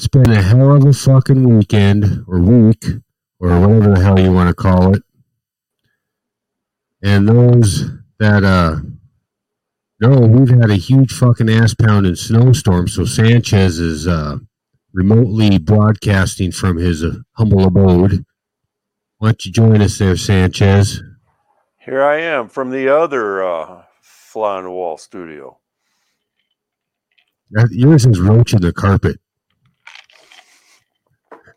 It's been a hell of a fucking weekend or week or whatever the hell you want to call it. And those that uh no, we've had a huge fucking ass pounding snowstorm. So Sanchez is uh, remotely broadcasting from his uh, humble abode. Why don't you join us there, Sanchez? Here I am from the other uh, fly on the wall studio. Yours is roach in the carpet.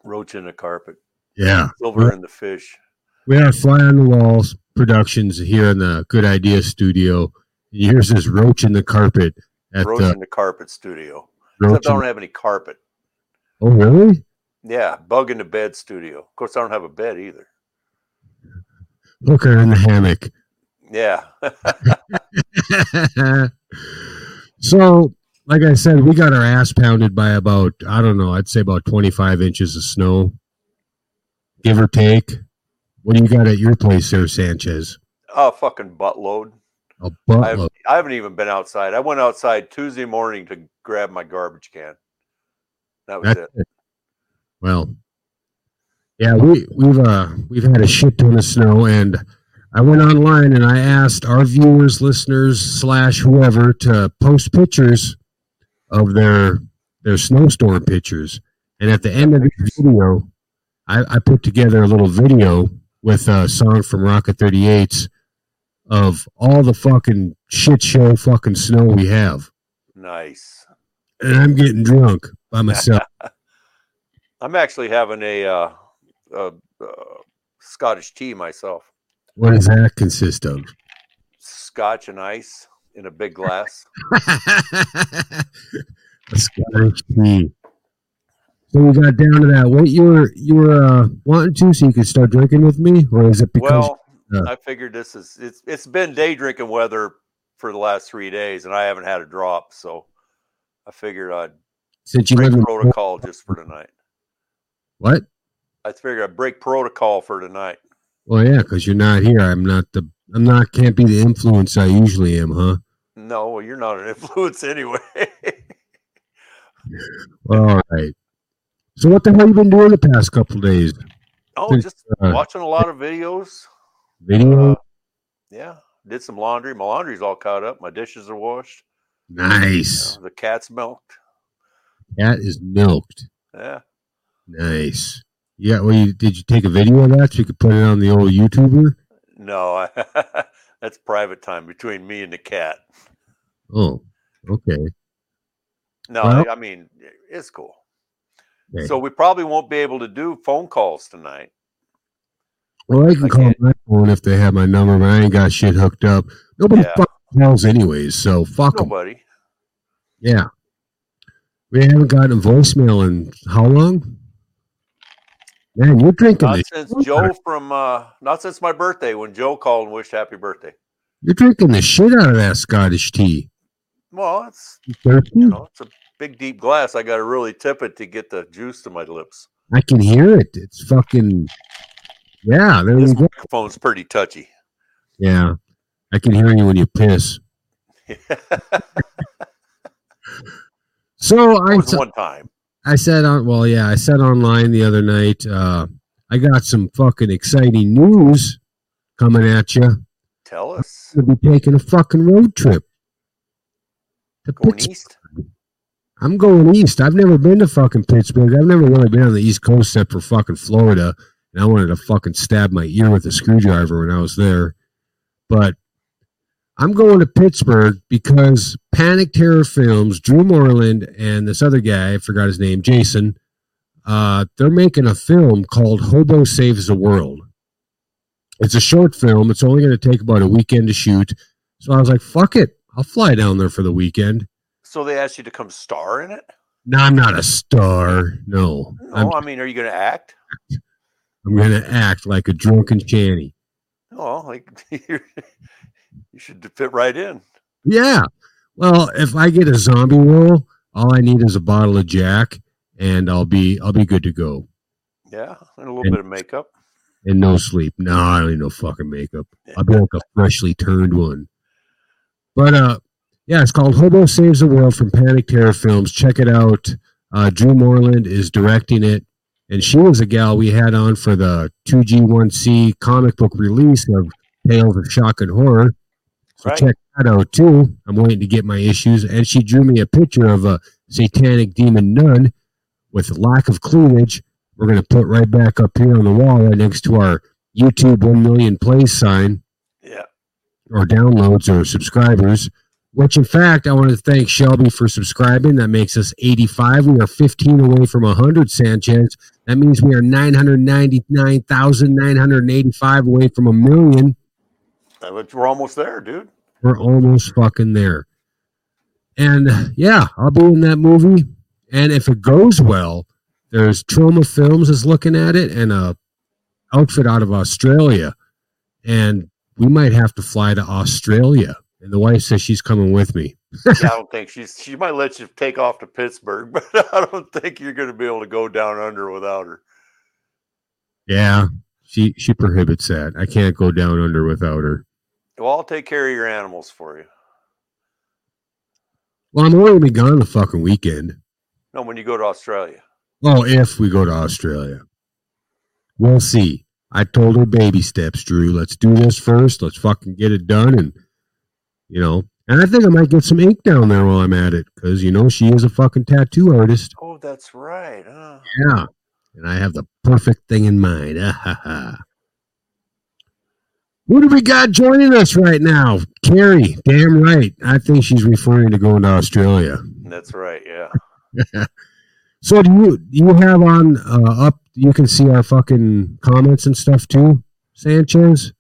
Roach in the carpet, Yeah. silver in the fish. We are Fly on the Walls Productions here in the Good Idea Studio. Here's this Roach in the Carpet at Roach the in the carpet studio. Roach Except I don't have any carpet. Oh, really? Yeah, bug in the bed studio. Of course, I don't have a bed either. Hooker in the hammock. Yeah, so, like I said, we got our ass pounded by about, I don't know, I'd say about 25 inches of snow, give or take. What do you got at your place there, Sanchez? a fucking buttload. A I buttload. haven't, I haven't even been outside. I went outside Tuesday morning to grab my garbage can. That was it. it. Well, yeah, we we've uh we've had a shit ton of snow, and I went online and I asked our viewers, listeners, slash whoever to post pictures of their their snowstorm pictures, and at the end of the video, I, I put together a little video with a song from Rocket 38s of all the fucking shit show fucking snow we have, Nice. and I'm getting drunk by myself. I'm actually having a, uh, uh uh Scottish tea myself. what does that consist of? Scotch and ice in a big glass. Scottish tea. So we got down to that. What you were you were uh, wanting to, so you could start drinking with me, or is it because? well, uh, I figured this is it's it's been day drinking weather for the last three days, and I haven't had a drop, so I figured I'd since you break live in protocol just for tonight. what? I figured I'd break protocol for tonight. Well, yeah, because you're not here. I'm not the. I'm not. Can't be the influence I usually am, huh? No, well, you're not an influence anyway. All right. So what the hell you been doing the past couple days? oh, Since, just uh, watching a lot of videos. Video. Uh, yeah, did some laundry. My laundry's all caught up. My dishes are washed. nice. Uh, the cat's milked. Cat is milked. Yeah. Nice. Yeah. Well, you, did you take a video of that so you could put it on the old YouTuber? No, that's private time between me and the cat. Oh, okay. No, Well- I, I mean it's cool. Okay. So we probably won't be able to do phone calls tonight. Well, I can I call can't- my phone if they have my number, but I ain't got shit hooked up. Nobody Yeah. fucking calls anyways, so fuck Nobody. Yeah. We haven't gotten a voicemail in how long? Man, you're drinking Not the since Joe from uh not since my birthday when Joe called and wished happy birthday. you're drinking the shit out of that Scottish tea. Well, it's You know, it's a big deep glass. I gotta really tip it to get the juice to my lips. I can hear it. It's fucking yeah. There This you go. microphone's pretty touchy. Yeah, I can hear you when you piss. So I was one time. I said on well, yeah, I said online the other night. Uh, I got some fucking exciting news coming at you. Tell us. I'm gonna be taking a fucking road trip. To Going Pittsburgh. east? I'm going east. I've never been to fucking Pittsburgh. I've never really been on the East Coast except for fucking Florida. And I wanted to fucking stab my ear with a screwdriver when I was there. But I'm going to Pittsburgh because Panic Terror Films, Drew Moreland, and this other guy, I forgot his name, Jason, uh, they're making a film called Hobo Saves the World. It's a short film. It's only going to take about a weekend to shoot. So I was like, fuck it. I'll fly down there for the weekend. So they asked you to come star in it? No, I'm not a star. No, No, I'm, I mean, are you going to act? I'm going to act like a drunken shanty. Well, like you're, you should fit right in. Yeah. Well, if I get a zombie role, all I need is a bottle of Jack, and I'll be I'll be good to go. Yeah, and a little And- bit of makeup. And no sleep. No, I don't need no fucking makeup. I'll be like a freshly turned one. But uh, Yeah, it's called Hobo Saves the World from Panic Terror Films. Check it out. Uh, Drew Moreland is directing it, and she was a gal we had on for the 2G1C comic book release of Tales of Shock and Horror. Right. check that out too. I'm waiting to get my issues, and she drew me a picture of a satanic demon nun with lack of cleavage. We're gonna put right back up here on the wall, right next to our YouTube one million plays sign Yeah. or downloads or subscribers. Which, in fact, I want to thank Shelby for subscribing. That makes us 85. We are 15 away from 100, Sanchez. That means we are 999,985 away from a million. We're almost there, dude. We're almost fucking there. And yeah, I'll be in that movie. And if it goes well, there's Trauma Films is looking at it and a outfit out of Australia. And we might have to fly to Australia. And the wife says she's coming with me. I don't think she's she might let you take off to Pittsburgh, but I don't think you're going to be able to go down under without her. Yeah, she she prohibits that. I can't go down under without her. Well, I'll take care of your animals for you. Well, I'm only gonna be gone the fucking weekend. No, when you go to Australia. Well, if we go to Australia, we'll see. I told her baby steps, Drew. Let's do this first. Let's fucking get it done, and you know. And I think I might get some ink down there while I'm at it, because you know she is a fucking tattoo artist. Oh, that's right. Huh? Yeah, and I have the perfect thing in mind. Ah, ha, ha. Who do we got joining us right now? Carrie. Damn right. I think she's referring to going to Australia. That's right. Yeah. So do you you have on uh, up? You can see our fucking comments and stuff too, Sanchez.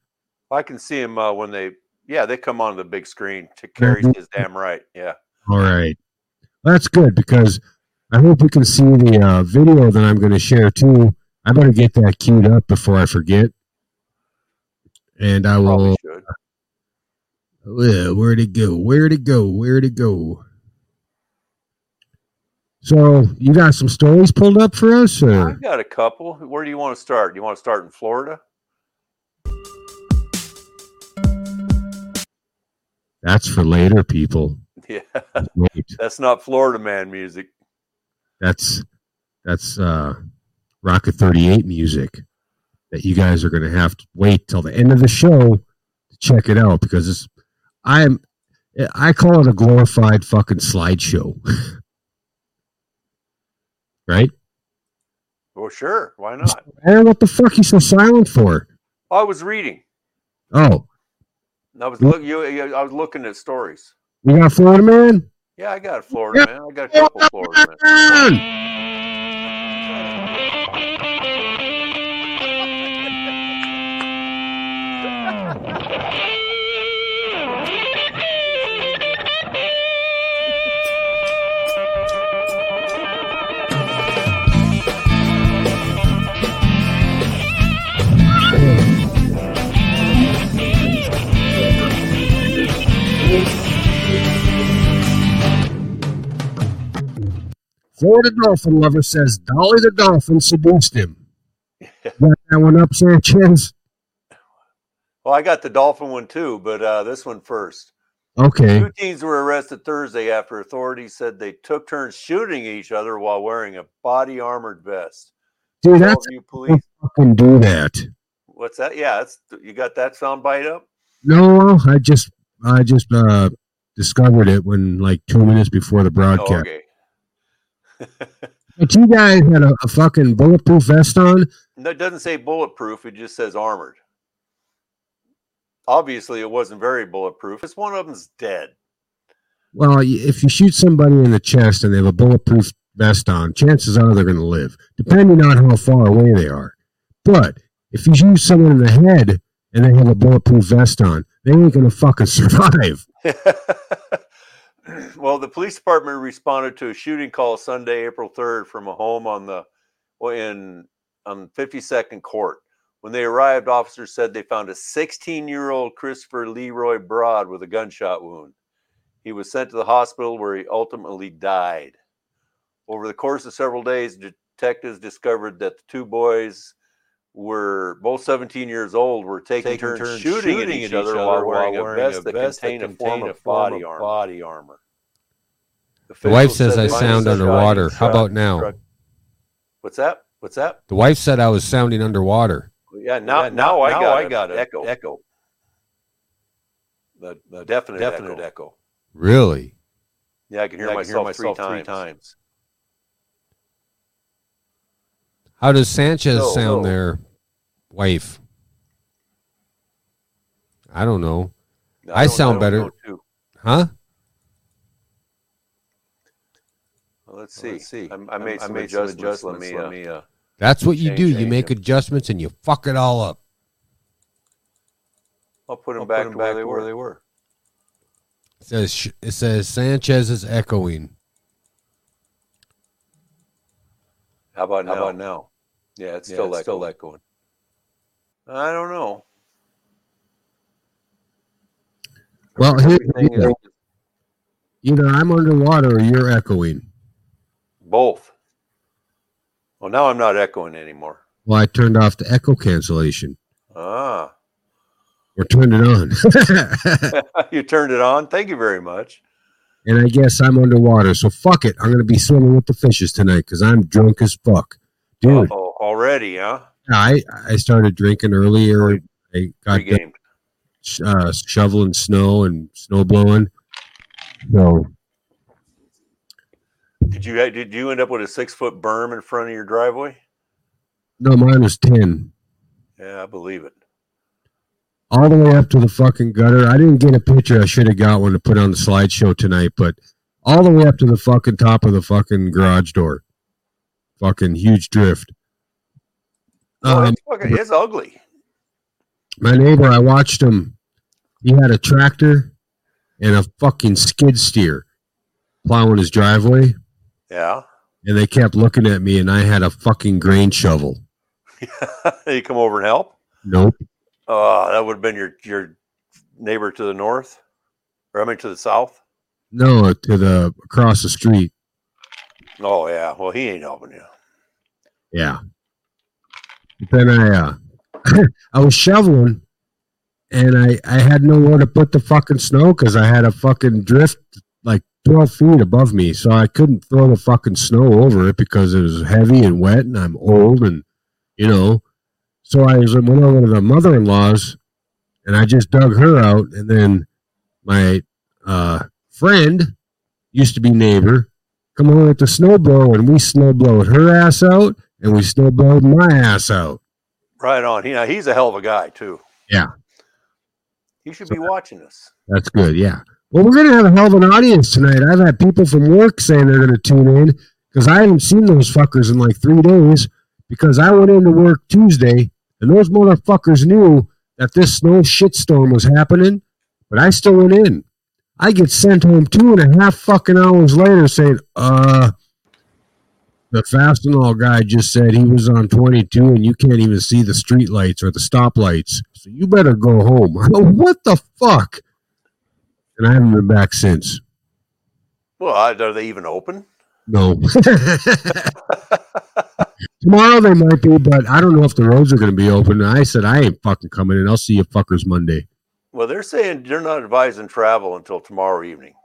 I can see them uh, when they, yeah, they come on the big screen. To Carrie's Mhm. his damn right. Yeah. All right, that's good because I hope you can see the uh, video that I'm going to share too. I better get that queued up before I forget. And I will. Uh, where'd it go? Where'd it go? Where'd it go? So you got some stories pulled up for us, I or got a couple. Where do you want to start? Do you want to start in Florida? that's for later, people. Yeah. Wait. That's not Florida man music. that's that's uh rocket 38 music that you guys are going to have to wait till the end of the show to check it out because it's i'm i call it a glorified fucking slideshow right Well, sure. Why not? and what the fuck are you so silent for oh, I was reading. oh I was look. You, I was looking at stories. You got florida man Yeah, I got a Florida man. I got a couple of Florida. Man! Florida dolphin lover says Dolly the dolphin seduced him. Got that one up, Sanchez? Well, I got the dolphin one too, but uh, this one first. Okay. Two teens were arrested Thursday after authorities said they took turns shooting each other while wearing a body armored vest. Dude, that's you police. fucking do that. What's that? Yeah, that's you got that sound bite up. No, I just I just uh discovered it when like two minutes before the Oh, broadcast. okay. But you guys had a, a fucking bulletproof vest on. No, it doesn't say bulletproof. It just says armored. Obviously, it wasn't very bulletproof. It's one of them's dead. Well, if you shoot somebody in the chest and they have a bulletproof vest on, chances are they're going to live, depending on how far away they are. But if you shoot someone in the head and they have a bulletproof vest on, they ain't going to fucking survive. well, the police department responded to a shooting call Sunday, April 3rd, from a home on the in on 52nd Court. When they arrived, officers said they found a 16-year-old Christopher Leroy Broad with a gunshot wound. He was sent to the hospital where he ultimately died. Over the course of several days, detectives discovered that the two boys were both 17 years old. Were taking, Taking turns, turns shooting, shooting at each at other each while other wearing, while a wearing vest a that vest that contained a form of a form body armor. body armor. The wife says I sound underwater. his How about now? truck- What's that? What's that? The wife said I was sounding underwater. Yeah, now Yeah, now, I now got I got an echo. echo. The, the definite, Definite echo. echo. Really? Yeah, I can hear, I can myself, hear three, times. three times. How does Sanchez No, sound no. there, wife? I don't know. I don't- sound don't better. Huh? Well, let's see. Let's see. I, I made, I some, made some adjustments. adjustments. Let me, uh, uh, That's what you Change, do. You make it. adjustments and you fuck it all up. I'll put them I'll back, put to, them where, back they were. where they were. It says it says Sanchez is echoing. How about How about now? Yeah, it's Yeah, still it's still echoing. I don't know. Well, here, Everything is either I'm underwater or you're echoing. both. Well, now I'm not echoing anymore. Well, I turned off the echo cancellation Ah, or turned it on. you turned it on. Thank you very much. and I guess I'm underwater. So fuck it. I'm going to be swimming with the fishes tonight because I'm drunk as fuck. Dude, Oh, already, huh? I, I started drinking earlier. I got done, uh, shoveling snow and snow blowing. So Did you did you end up with a six foot berm in front of your driveway? no, mine was ten, Yeah, I believe it. all the way up to the fucking gutter. I didn't get a picture. I should have got one to put on the slideshow tonight, but all the way up to the fucking top of the fucking garage door. Fucking huge drift. Um, it's, fucking, it's ugly. my neighbor, I watched him. He had a tractor and a fucking skid steer plowing his driveway, Yeah. and they kept looking at me, and I had a fucking grain shovel. you come over and help. Nope. Oh, that would have been your your neighbor to the north, or I mean to the south. No, to the across the street. Oh yeah. Well, he ain't helping you. Yeah. Then I uh I was shoveling and I I had nowhere to put the fucking snow because I had a fucking drift like twelve feet above me, so I couldn't throw the fucking snow over it because it was heavy and wet and I'm old and you know. So I was over to the mother in law's and I just dug her out and then my uh friend used to be neighbor come over with the snowblower and we snowblowed her ass out and we still blowed my ass out. Right on. He, he's a hell of a guy too. Yeah. He should be watching us. That's good. Yeah. Well, we're gonna have a hell of an audience tonight. I've had people from work saying they're gonna tune in because I haven't seen those fuckers in like three days because I went into work Tuesday and those motherfuckers knew that this snow shitstorm was happening, but I still went in. I get sent home two and a half fucking hours later saying, uh, the Fastenal guy just said he was on 22 and you can't even see the street lights or the stoplights. So you better go home. what the fuck? And I haven't been back since. Well, are they even open? No. Tomorrow they might be, but I don't know if the roads are going to be open. And I said, I ain't fucking coming in. I'll see you fuckers Monday. Well, they're saying they're not advising travel until tomorrow evening.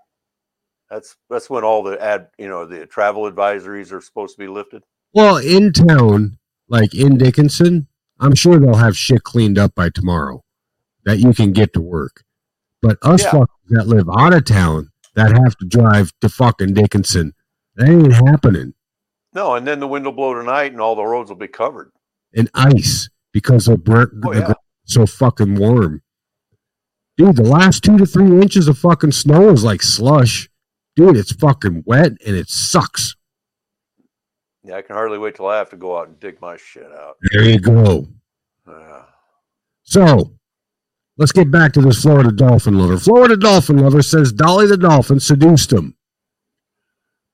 That's that's when all the ad, you know, the travel advisories are supposed to be lifted. Well, in town, like in Dickinson, I'm sure they'll have shit cleaned up by tomorrow that you can get to work. But us Yeah. fuckers that live out of town that have to drive to fucking Dickinson, that ain't happening. No, and then the wind will blow tonight, and all the roads will be covered. in ice because the, br- Oh, the yeah. so fucking warm. Dude, the last two to three inches of fucking snow is like slush. Dude, it's fucking wet and it sucks. Yeah, I can hardly wait till I have to go out and dig my shit out. There you go. Yeah. So let's get back to this Florida dolphin lover. Florida dolphin lover says Dolly the dolphin seduced him.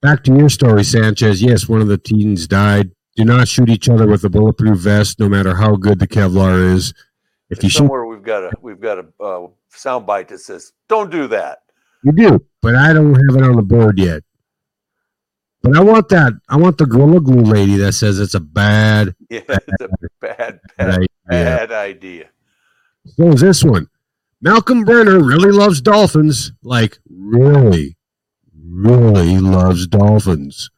Back to your story, Sanchez. Yes, one of the teens died. Do not shoot each other with a bulletproof vest, no matter how good the Kevlar is. If you shoot, Somewhere we've got a we've got a uh, sound bite that says, "Don't do that." You do, but I don't have it on the board yet. But I want that. I want the Gorilla Glue lady that says it's a bad, Yeah, it's a bad, bad bad, idea. bad idea. So is this one. Malcolm Brenner really loves dolphins. Like, really, really loves dolphins.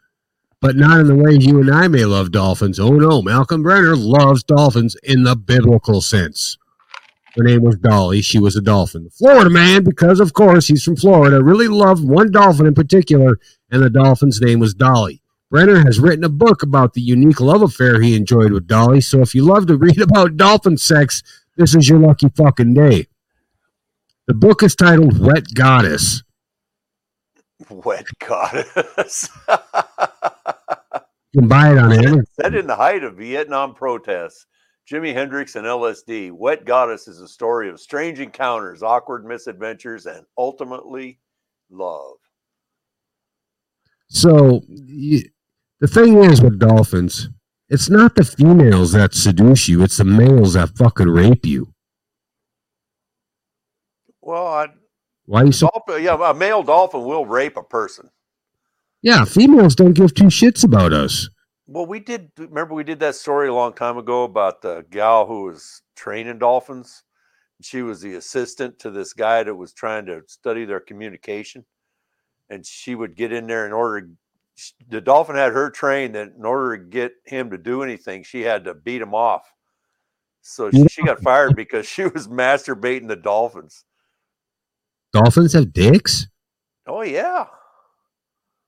But not in the way you and I may love dolphins. Oh no, Malcolm Brenner loves dolphins in the biblical sense. Her name was Dolly. She was a dolphin. The Florida man, because of course he's from Florida, really loved one dolphin in particular, and the dolphin's name was Dolly. Brenner has written a book about the unique love affair he enjoyed with Dolly. So if you love to read about dolphin sex, this is your lucky fucking day. The book is titled Wet Goddess. Wet goddess. You can buy it on Amazon. Set in the height of Vietnam protests, Jimi Hendrix and LSD, Wet Goddess is a story of strange encounters, awkward misadventures, and ultimately love. So y the thing is with dolphins, it's not the females that seduce you; it's the males that fucking rape you. Well, I, Why you so? dolphin, yeah, a male dolphin will rape a person. Yeah, females don't give two shits about us. Well, we did remember we did that story a long time ago about the gal who was training dolphins. She was the assistant to this guy that was trying to study their communication, and she would get in there in order. The dolphin had her trained that in order to get him to do anything, she had to beat him off. So she, she got fired because she was masturbating the dolphins. Dolphins have dicks. Oh yeah,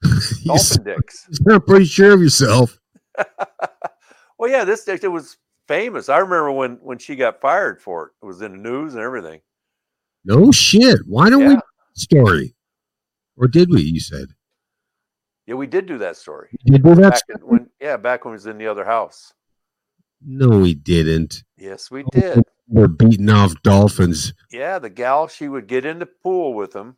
dolphin dicks. sound pretty sure of yourself. well, yeah, this it was famous. I remember when when she got fired for it. It was in the news and everything. No shit. Why don't we story? Or did we? You said Yeah, we did do that story. you do that. Back in, when yeah, back when we was in the other house. No, we didn't. Yes, we did. We're beating off dolphins. Yeah, the gal she would get in the pool with him,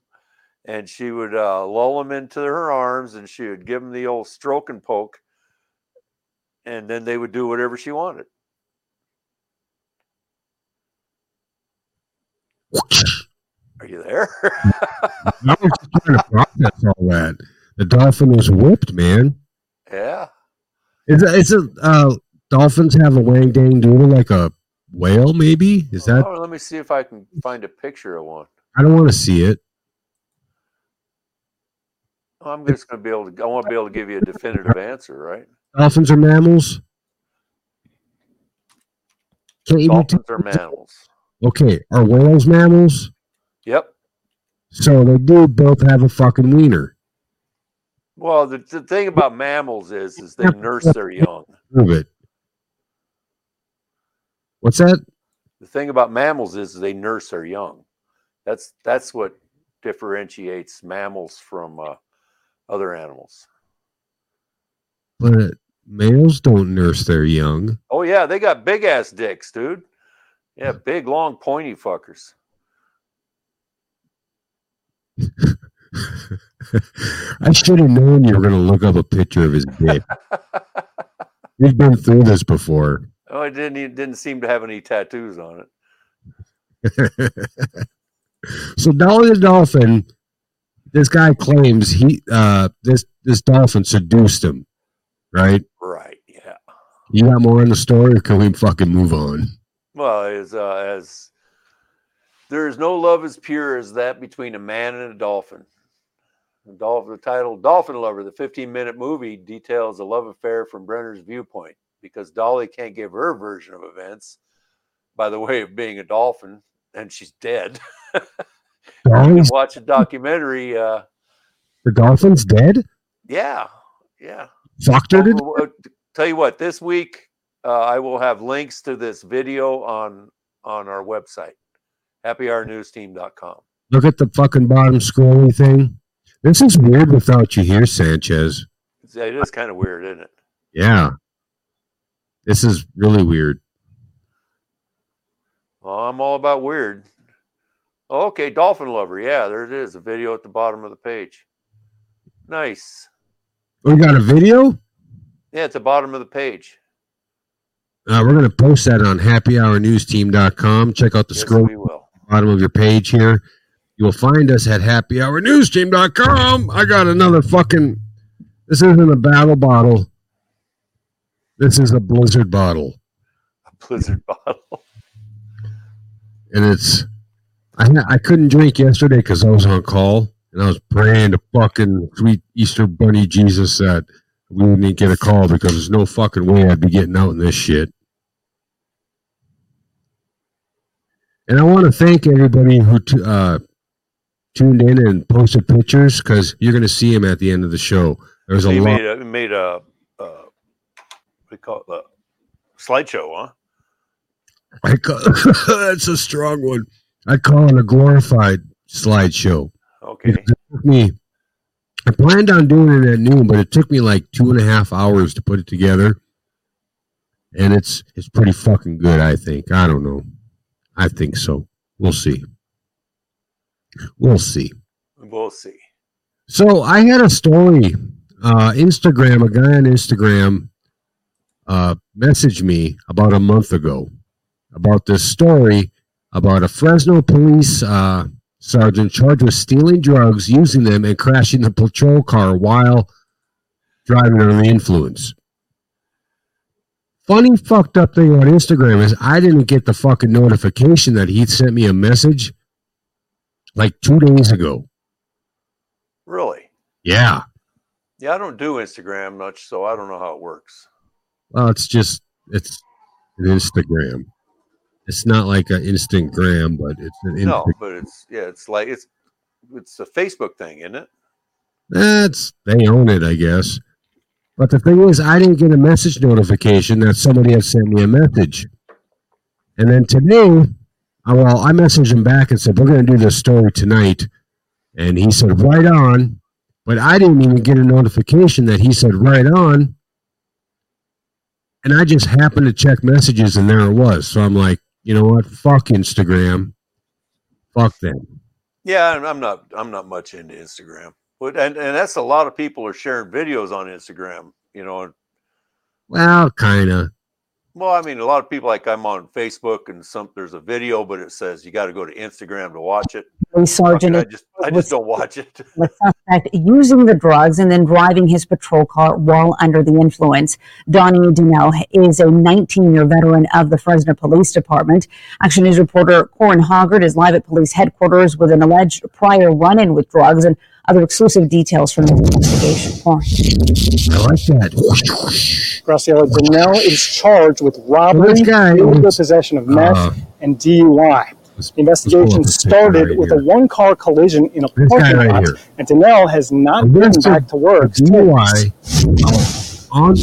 and she would uh, lull him into her arms, and she would give him the old stroke and poke, and then they would do whatever she wanted. Are you there? I was trying to process all that. The dolphin was whipped, man. yeah. Is it, is it uh, dolphins have a wang dang doodle like a whale? Maybe is that? Oh, let me see if I can find a picture of one. I don't want to see it. I'm just going to be able to. I want to be able to give you a definitive answer, right? Dolphins are mammals. Can't Dolphins are mammals. Okay, are whales mammals? Yep. So they do both have a fucking wiener. Well, the, the thing about mammals is, is they nurse their young. Prove it. What's that? The thing about mammals is they nurse their young. That's that's what differentiates mammals from uh, other animals. But males don't nurse their young. Oh yeah, they got big ass dicks, dude. Yeah, big, long, pointy fuckers. I should have known you were going to look up a picture of his dick. We've been through this before. Oh, it didn't it didn't seem to have any tattoos on it. so Dolly the dolphin, this guy claims he uh this this dolphin seduced him, right? Right. Yeah. You got more in the story, or can we fucking move on? Well, as uh, as there is no love as pure as that between a man and a dolphin. The, dolphin, the title "Dolphin Lover," the 15-minute movie, details a love affair from Brenner's viewpoint because Dolly can't give her version of events by the way of being a dolphin, and she's dead. you can Dolly's, watch a documentary. Uh, the dolphin's dead. yeah, yeah. To Oh, oh, oh, tell you what, this week uh, I will have links to this video on on our website, happyhournewsteam.com. Look at the fucking bottom scrolly thing. This is weird without you here, Sanchez. It is kind of weird, isn't it? Yeah. This is really weird. Well, I'm all about weird. Okay, dolphin lover. Yeah, there it is. A video at the bottom of the page. Nice. We got a video? Yeah, it's the bottom of the page. Uh, we're going to post that on happyhournewsteam.com. Check out the Yes, scroll will. bottom of your page here. You will find us at happyhournewsteam.com. I got another fucking This isn't a battle bottle. This is a blizzard bottle. A blizzard bottle. And it's I I couldn't drink yesterday because I was on call and I was praying to fucking sweet Easter bunny Jesus that we wouldn't get a call because there's no fucking way I'd be getting out in this shit. And I want to thank everybody who t- uh, tuned in and posted pictures because you're going to see them at the end of the show. There's a lot. made a, made a uh, what do you call it? A slideshow, huh? I call, that's a strong one. I call it a glorified slideshow. Okay. It took me. I planned on doing it at noon, but it took me like two and a half hours to put it together, and it's it's pretty fucking good. I think. I don't know. I think so. We'll see. We'll see. We'll see. So I had a story. Uh, Instagram, a guy on Instagram, uh, messaged me about a month ago about this story about a Fresno police uh, sergeant charged with stealing drugs, using them, and crashing the patrol car while driving under the influence. Funny fucked up thing on Instagram is I didn't get the fucking notification that he sent me a message like two days ago. Really? Yeah. Yeah, I don't do Instagram much, so I don't know how it works. Well, it's just it's an Instagram. It's not like an Instagram, but it's an No, but it's yeah, it's like it's it's a Facebook thing, isn't it? That's they own it, I guess. But the thing is, I didn't get a message notification that somebody had sent me a message. And then today, uh, well, I messaged him back and said, We're going to do this story tonight. And he said, Right on. But I didn't even get a notification that he said, Right on. And I just happened to check messages and there it was. So I'm like, You know what? Fuck Instagram. Fuck them. Yeah, I'm not I'm not much into Instagram. But and, and that's a lot of people are sharing videos on Instagram, you know. Well, kind of. Well, I mean, a lot of people like I'm on Facebook and some there's a video, but it says you got to go to Instagram to watch it. Sergeant I just I just don't watch it. the suspect using the drugs and then driving his patrol car while under the influence. Donnie Donnell is a 19-year veteran of the Fresno Police Department. Action News reporter Corin Hoggard is live at police headquarters with an alleged prior run-in with drugs and other exclusive details from the investigation. Corin. I like that. Graciela Donnell is charged with robbery, This illegal possession of meth, Uh, and DUI. The investigation up this picture started right with here. a one-car collision in a This parking right lot, here. and Donnell has not been Arrested back to work. DUI on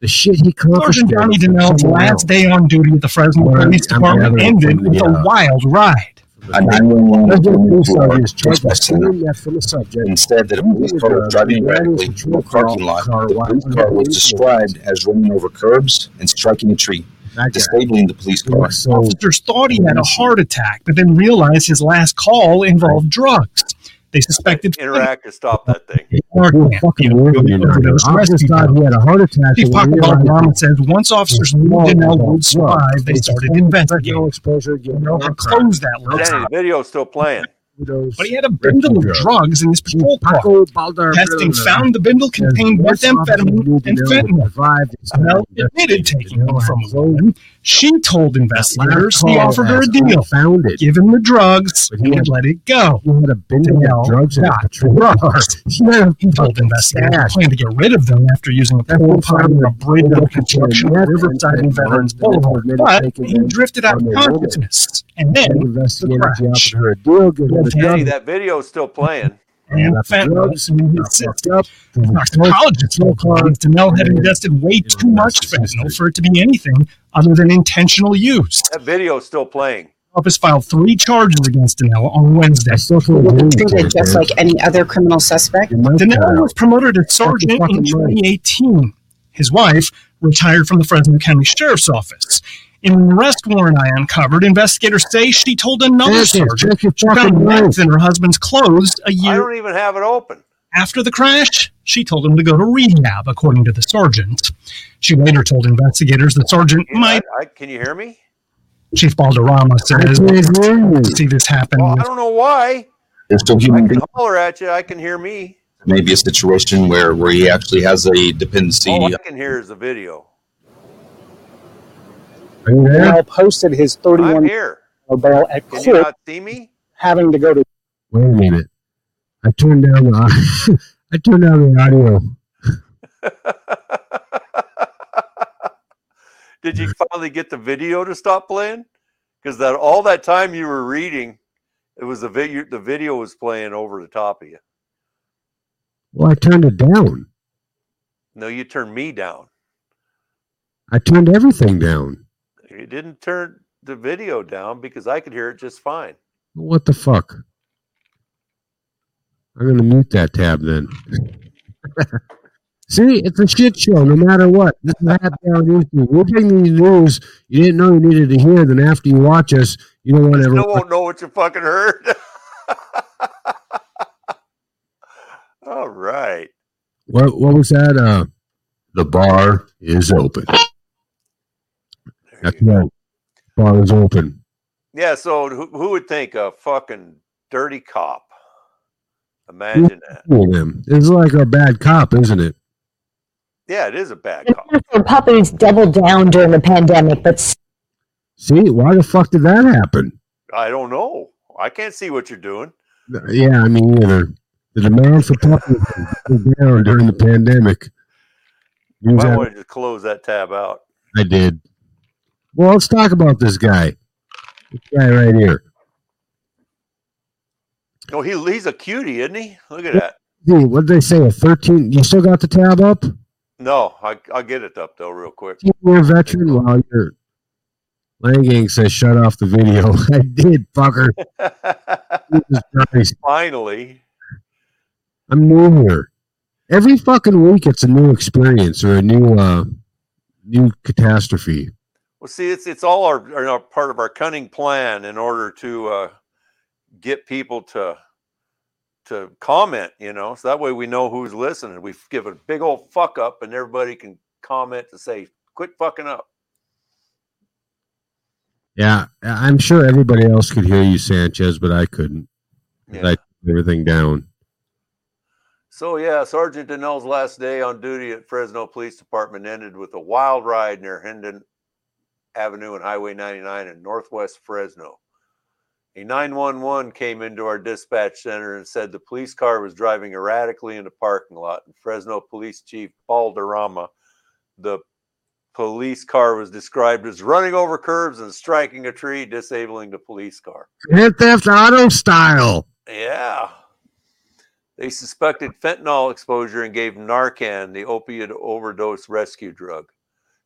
the shit he accomplished. Sergeant Johnny there Donnell's somewhere last day on duty at the Fresno Police Department ended with a wild ride. A 911 President Police report Sergeant is charged with was sent stealing meth from the subject. and that a police car was driving erratically in a parking lot. The police car was described as running over curbs and striking a tree, disabling the police car. So Officers thought he had a heart attack, but then realized his last call involved drugs. They suspected Interact to stop that thing. Narcan, you're the fucking weird, you know. overdose I rescue just thought he had a heart attack. Chief and Paco we realized Obama says once officers knew Well, Donnell well, they started fentanyl investigating. exposure, getting Donnell all had crap. closed that list, Danny, the still playing. Those- but he had a bundle of drugs. drugs in his patrol car. Testing found the bundle contained methamphetamine and fentanyl. Donnell admitted taking them from a. She told investigators he offered her a deal. Found it. Give him the drugs But he and let it go. He had a bundle of drugs in patrol. He had a He told investigators he planned to get rid of them after using a pool what pipe a bridge of construction at Riverside and Veterans. Boulevard. But he drifted out of consciousness. And then The the he offered crash. her a deal, give her the Danny, drugs. that video's still playing. and Got the fentanyl drugs, in his got system. fucked up. Toxicologists believe Donnell had ingested way too much fentanyl for it to be anything other than intentional use. That video's still playing. Office filed three charges against Donnell on Wednesday. I still can't hear you, treated just like any other criminal suspect. Your mic cut Donnell out. was promoted to sergeant in 2018. His wife retired from the Fresno County Sheriff's Office. In an arrest warrant I uncovered, investigators say she told another Check sergeant check your she found mic. in her husband's clothes a year don't even have it open. after the crash. She told him to go to rehab, according to the sergeant. She later told investigators the sergeant I, might. I, can you hear me? Chief Balderrama says can't hear you. see this happen. Well, I don't know why. They're still I can beings. holler at you. I can hear me. maybe a situation where where he actually has a dependency. All I can hear is the video. Are you? Now posted his I'm 31 here. bail at Can you court, not see me? having to go to Wait a minute. I turned down the I turned down the audio. Did you finally get the video to stop playing? Because that all that time you were reading, it was the video. The video was playing over the top of you. Well, I turned it down. No, you turned me down. I turned everything down. You didn't turn the video down because I could hear it just fine. What the fuck? I'm gonna mute that tab then. See, it's a shit show no matter what. This is a happy hour news. We'll bring you news you didn't know you needed to hear. Then after you watch us, you don't want to Still ever. won't know what you fucking heard. all right. What what was that? Uh, the bar is open. There That's right. Bar is open. Yeah. So who, who would think a fucking dirty cop? Imagine that. Fool them. It's like a bad cop, isn't it? Yeah, it is a bad The cop. for puppies doubled down during the pandemic, but See, why the fuck did that happen? I don't know. I can't see what you're doing. Yeah, I mean, either the demand for puppies was down during the pandemic. News Might want to just close that tab out. I did. Well, let's talk about this guy. This guy right here. Oh, he he's a cutie, isn't he? Look at that. What did they say? A 13? You still got the tab up? No, I I'll get it up though, real quick. You're a veteran? Well, you're. Lang says shut off the video. I did, fucker. Finally, I'm new here. Every fucking week it's a new experience or a new uh new catastrophe. Well, see, it's it's all our, our our- part of our cunning plan in order to uh, get people to to comment. You know, so that way we know who's listening. We give a big old fuck up, and everybody can comment to say, "Quit fucking up." Yeah, I'm sure everybody else could hear you, Sanchez, but I couldn't. Yeah. I took everything down. So yeah, Sergeant Donnell's last day on duty at Fresno Police Department ended with a wild ride near Herndon Avenue and Highway 99 in Northwest Fresno. A 911 came into our dispatch center and said the police car was driving erratically in the parking lot. And Fresno Police Chief Paco Balderrama, the police car was described as running over curbs and striking a tree, disabling the police car. Grand Theft Auto style. Yeah. They suspected fentanyl exposure and gave Narcan, the opiate overdose rescue drug.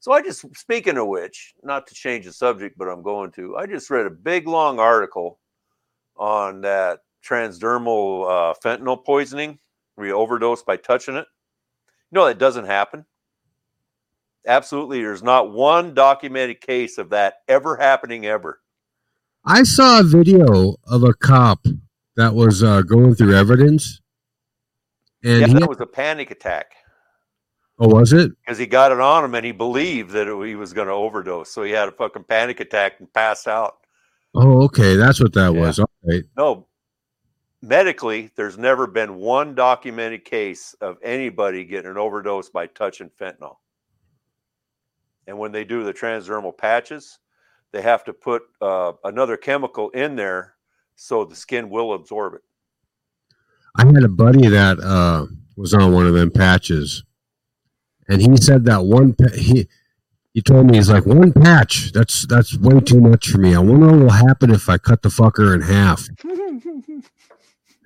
So I just, speaking of which, not to change the subject, but I'm going to, I just read a big long article on that transdermal uh, fentanyl poisoning where you overdose by touching it. You know, that doesn't happen. Absolutely. There's not one documented case of that ever happening ever. I saw a video of a cop that was uh, going through evidence, and yeah, that was a panic attack. Oh, was it? because he got it on him and he believed that it, he was going to overdose. So he had a fucking panic attack and passed out. Oh, okay, that's what that Yeah. was. All right. No, medically, there's never been one documented case of anybody getting an overdose by touching fentanyl. And when they do the transdermal patches, they have to put uh, another chemical in there so the skin will absorb it. I had a buddy that uh, was on one of them patches, and he said that one pa- he he told me he's like one patch. That's that's way too much for me. I wonder what will happen if I cut the fucker in half.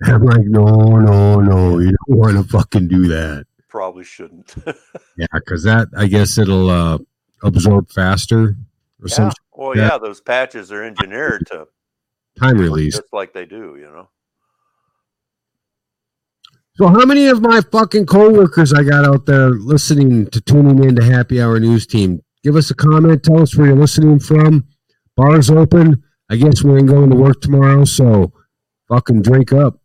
I'm like, no, no, no. You don't want to fucking do that. Probably shouldn't. Yeah, because that I guess it'll uh, absorb faster or yeah. some Well, Yeah. yeah, those patches are engineered to time release. just like they do, you know. So, how many of my fucking coworkers I got out there listening to tuning in to Happy Hour News Team? Give us a comment. Tell us where you're listening from. Bars open. I guess we ain't going to work tomorrow, so fucking drink up.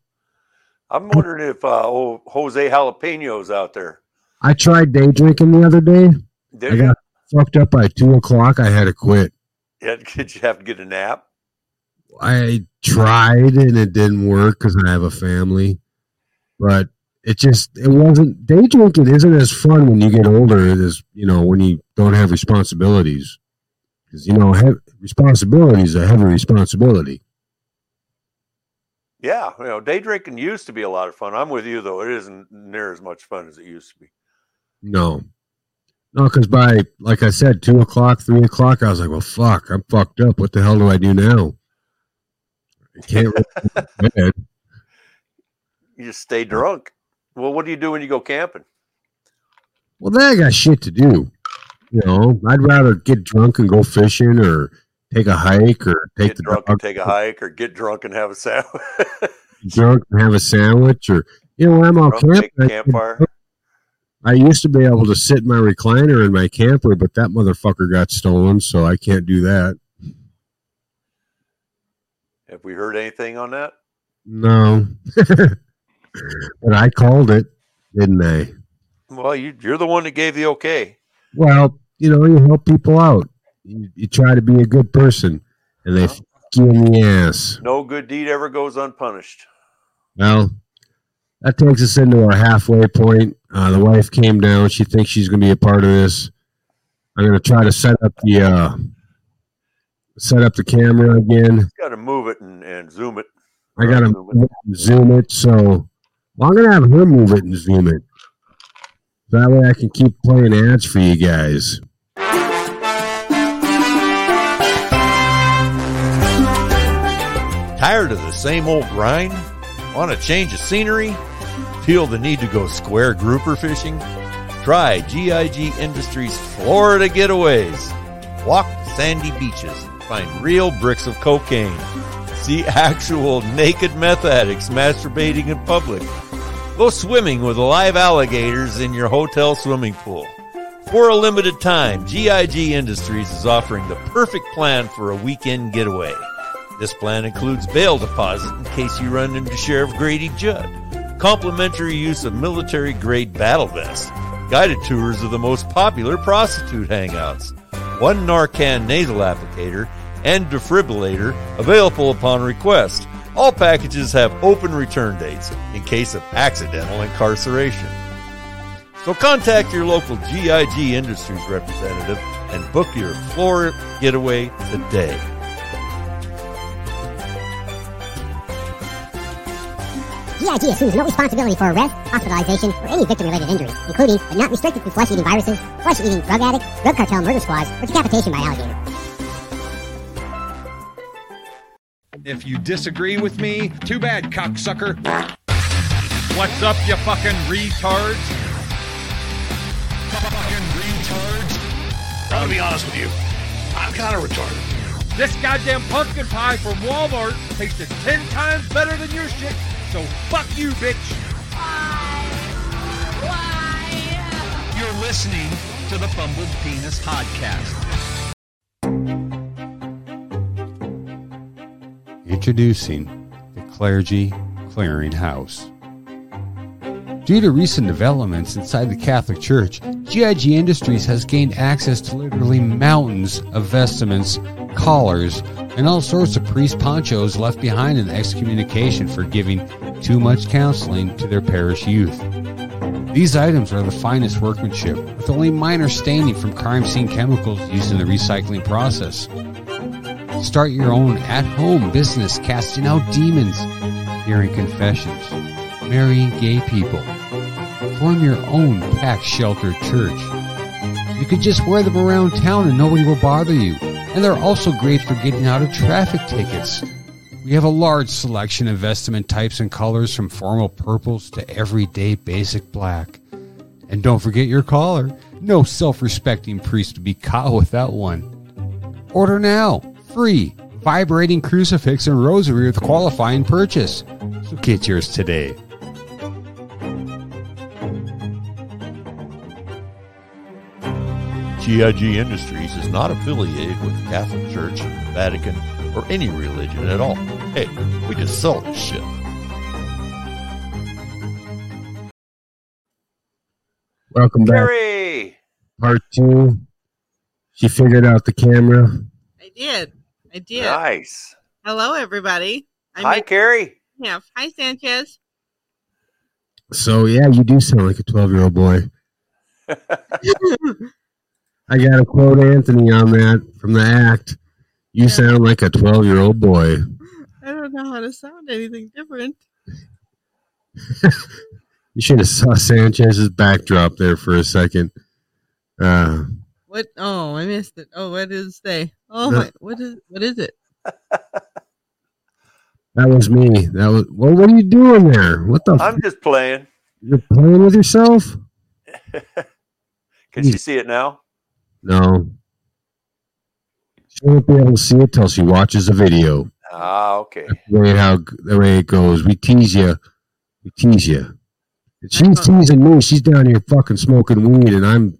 I'm wondering if uh, oh, Jose Jalapenos out there. I tried day drinking the other day. Did I you? got fucked up by two o'clock. I had to quit. Yeah, did you have to get a nap? I tried and it didn't work because I have a family. But it just it wasn't day drinking isn't as fun when you get older as you know when you don't have responsibilities because you know he- responsibility is a heavy responsibility. Yeah, you know, day drinking used to be a lot of fun. I'm with you though; it isn't near as much fun as it used to be. No, no, because by like I said, two o'clock, three o'clock, I was like, well, fuck, I'm fucked up. What the hell do I do now? I can't. really go to bed. You just stay drunk. Well, what do you do when you go camping? Well, then I got shit to do. You know, I'd rather get drunk and go fishing or take a hike or take Get the drunk and take a hike, or get drunk and have a sandwich. drunk and have a sandwich or you know when I'm out Drunk, camping. campfire. I used to be able to sit in my recliner in my camper, but that motherfucker got stolen, so I can't do that. Have we heard anything on that? No, but I called it, didn't I? Well, you, you're the one that gave the okay. Well, you know, you help people out. You, you try to be a good person, and they fuck you in the ass. No good deed ever goes unpunished. Well, that takes us into our halfway point. Uh, the wife came down. She thinks she's going to be a part of this. I'm going to try to set up the uh, set up the camera again. Got to move it and, and zoom it. I got to zoom it. So well, I'm to have her move it and zoom it. That way, I can keep playing ads for you guys. Tired of the same old grind? Want a change of scenery? Feel the need to go square grouper fishing? Try GIG Industries Florida Getaways. Walk sandy beaches, and find real bricks of cocaine, see actual naked meth addicts masturbating in public. Go swimming with live alligators in your hotel swimming pool. For a limited time, GIG Industries is offering the perfect plan for a weekend getaway. This plan includes bail deposit in case you run into Sheriff Grady Judd, complimentary use of military grade battle vests, guided tours of the most popular prostitute hangouts, one Narcan nasal applicator, and defibrillator available upon request. All packages have open return dates in case of accidental incarceration. So contact your local GIG Industries representative and book your Florida getaway today. GIG assumes no responsibility for arrest, hospitalization, or any victim-related injuries, including but not restricted to flesh-eating viruses, flesh-eating drug addict, drug cartel murder squads, or decapitation by alligator. If you disagree with me, too bad, cocksucker. What's up, you fucking retards? Fucking retards. I'm gonna be honest with you. I'm kind of retarded. This goddamn pumpkin pie from Walmart tasted ten times better than your shit, so fuck you, bitch. Why you're listening to the Fumbled Penis Podcast. Introducing the Clergy Clearinghouse. Due to recent developments inside the Catholic Church, GIG Industries has gained access to literally mountains of vestments, collars, and all sorts of priest ponchos left behind in excommunication for giving too much counseling to their parish youth. These items are the finest workmanship, with only minor staining from crime scene chemicals used in the recycling process. Start your own at home business casting out demons, hearing confessions, marrying gay people. Form your own tax shelter church. You could just wear them around town and nobody will bother you. And they're also great for getting out of traffic tickets. We have a large selection of vestment types and colors from formal purples to everyday basic black. And don't forget your collar. No self respecting priest would be caught without one. Order now. Free. Vibrating crucifix and rosary with qualifying purchase. So get yours today. GIG Industries is not affiliated with the Catholic Church, the Vatican, or any religion at all. Hey, we just sell this shit. Welcome back, Carrie! part two. She figured out the camera. I did. I did. Nice. Hello, everybody. I'm Hi, Carrie. Yeah. Hi, Sanchez. So yeah, you do sound like a twelve-year-old boy. I got to quote Anthony on that from the act. You sound like a twelve-year-old boy. I don't know how to sound anything different. You should have saw Sanchez's backdrop there for a second. Uh, What? Oh, I missed it. Oh, what did it say? Oh No. my, what is what is it? that was me. That was. Well, what are you doing there? What the? I'm just playing. You're playing with yourself? Can you see it now? No. She won't be able to see it till she watches the video. Ah, okay. The way how the way it goes. We tease you. We tease you. She's teasing me. She's down here fucking smoking weed, and I'm,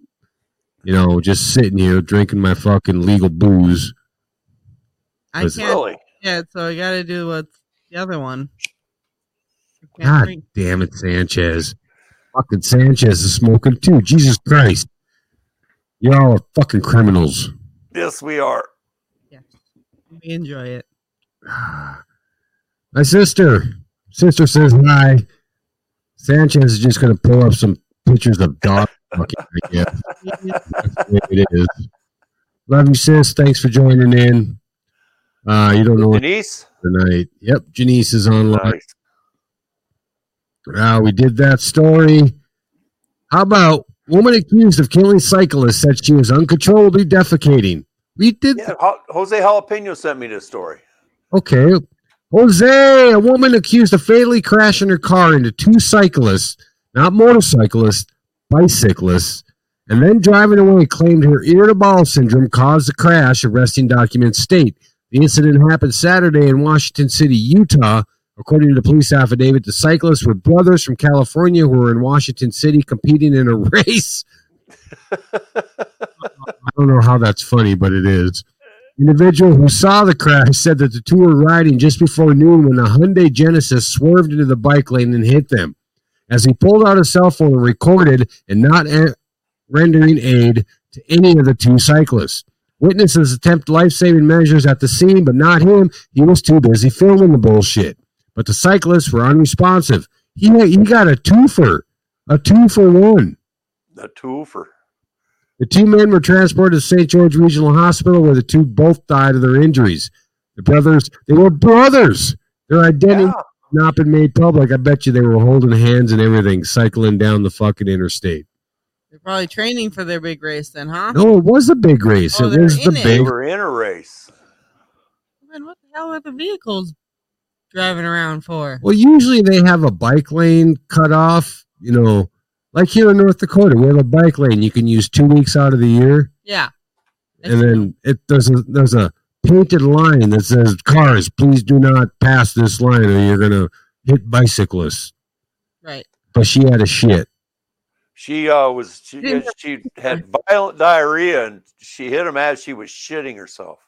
you know, just sitting here drinking my fucking legal booze. I can't. Yeah, so I got to do what's the other one. God drink. damn it, Sanchez. Fucking Sanchez is smoking too. Jesus Christ. Y'all are fucking criminals. Yes, we are. Yes. We enjoy it. My sister. Sister says hi. Sanchez is just going to pull up some pictures of dog fucking, I guess. That's the way it is. Love you, sis. Thanks for joining in. Uh, you don't know what Denise? tonight. Yep, Janice is online. Nice. Uh, we did that story. How about woman accused of killing cyclist said she was uncontrollably defecating? We did Yeah, Ho- Jose Jalapeno sent me this story. okay. Jose, a woman accused of fatally crashing her car into two cyclists, not motorcyclists, bicyclists, and then driving away, claimed her irritable syndrome caused the crash. Arresting documents state the incident happened Saturday in Washington City, Utah. According to the police affidavit, the cyclists were brothers from California who were in Washington City competing in a race. I don't know how that's funny, but it is. Individual who saw the crash said that the two were riding just before noon when a Hyundai Genesis swerved into the bike lane and hit them. As he pulled out his cell phone and recorded and not a- rendering aid to any of the two cyclists. Witnesses attempt life-saving measures at the scene, but not him. He was too busy filming the bullshit. But the cyclists were unresponsive. He, he got a twofer, a two for one. A twofer. The two men were transported to St. George Regional Hospital where the two both died of their injuries. The brothers, they were brothers. Their identity had not been made public. I bet you they were holding hands and everything, cycling down the fucking interstate. They're probably training for their big race then, huh? No, it was a big race. Oh, it was the in it. They were in a race. Then what the hell are the vehicles driving around for? Well, usually they have a bike lane cut off, you know, like here in North Dakota, we have a bike lane you can use two weeks out of the year. Yeah. and then it there's a there's a painted line that says cars please do not pass this line or you're gonna hit bicyclists Right. but she had a shit She uh, was she, she had violent diarrhea and she hit him as she was shitting herself.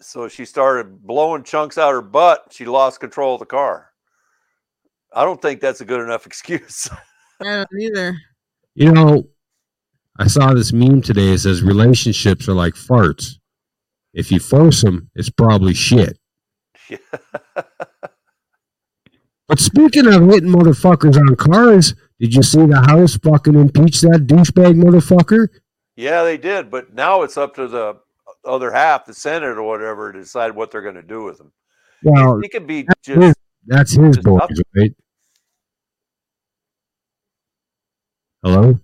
So she started blowing chunks out her butt. She lost control of the car. I don't think that's a good enough excuse. I don't either. you know i saw this meme today. It says relationships are like farts. If you force them it's probably shit. But speaking of hitting motherfuckers on cars did you see the house fucking impeach that douchebag motherfucker? Yeah, they did, but now it's up to the other half, the Senate or whatever, to decide what they're going to do with him. well He could be that's his, just that's his boys right? Hello?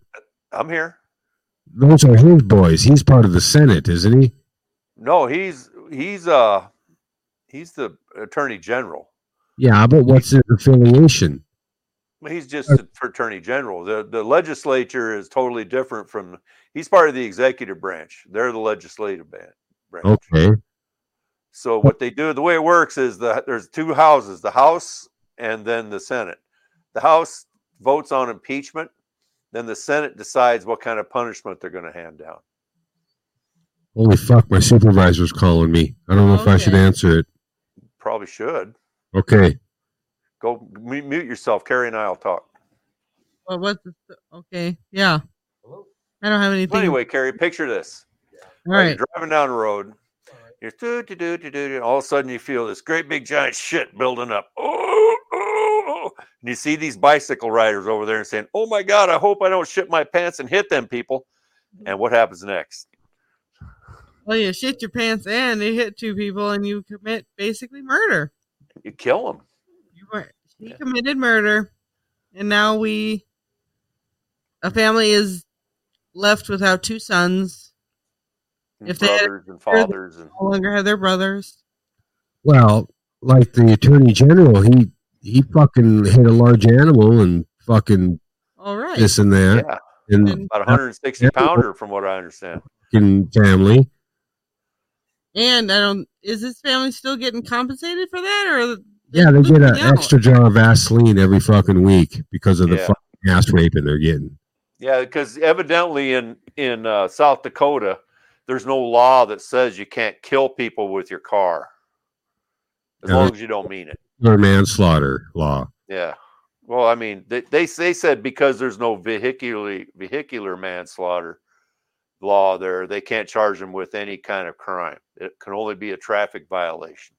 I'm here. Those are his boys. He's part of the Senate, isn't he? No, he's he's uh he's the attorney general. Yeah, but what's his affiliation? He's just the attorney general. The the legislature is totally different from. He's part of the executive branch. They're the legislative branch. Okay. So what they do, the way it works is that there's two houses: the House and then the Senate. The House votes on impeachment, then the Senate decides what kind of punishment they're going to hand down. Holy fuck, my supervisor's calling me. I don't know if I should answer it. Probably should Okay. go mu- mute yourself. Carrie and I'll talk. Well, what's the, okay? Yeah. I don't have anything. But anyway, Carrie, picture this. All Right, right. You're driving down the road. You're do do do do do. do, All of a sudden, you feel this great big giant shit building up. Oh, And you see these bicycle riders over there and saying, "Oh my God, I hope I don't shit my pants and hit them people." And what happens next? Well, you shit your pants and you hit two people and you commit basically murder. You kill them. You were he committed murder, and now we a family is left without two sons. If they had, brothers and fathers and no longer have their brothers. Well, like the attorney general, he he fucking hit a large animal and fucking All right. this and that. yeah, And about 160 pounder from what I understand. fucking family. And I don't is this family still getting compensated for that or Yeah, they get an out? extra jar of Vaseline every fucking week because of the Yeah. fucking ass raping they're getting. Yeah, because evidently in in uh, South Dakota, there's no law that says you can't kill people with your car, as Yeah. long as you don't mean it. Or manslaughter law. Yeah. Well, I mean, they they, they said because there's no vehicular vehicular manslaughter law there, they can't charge them with any kind of crime. It can only be a traffic violation.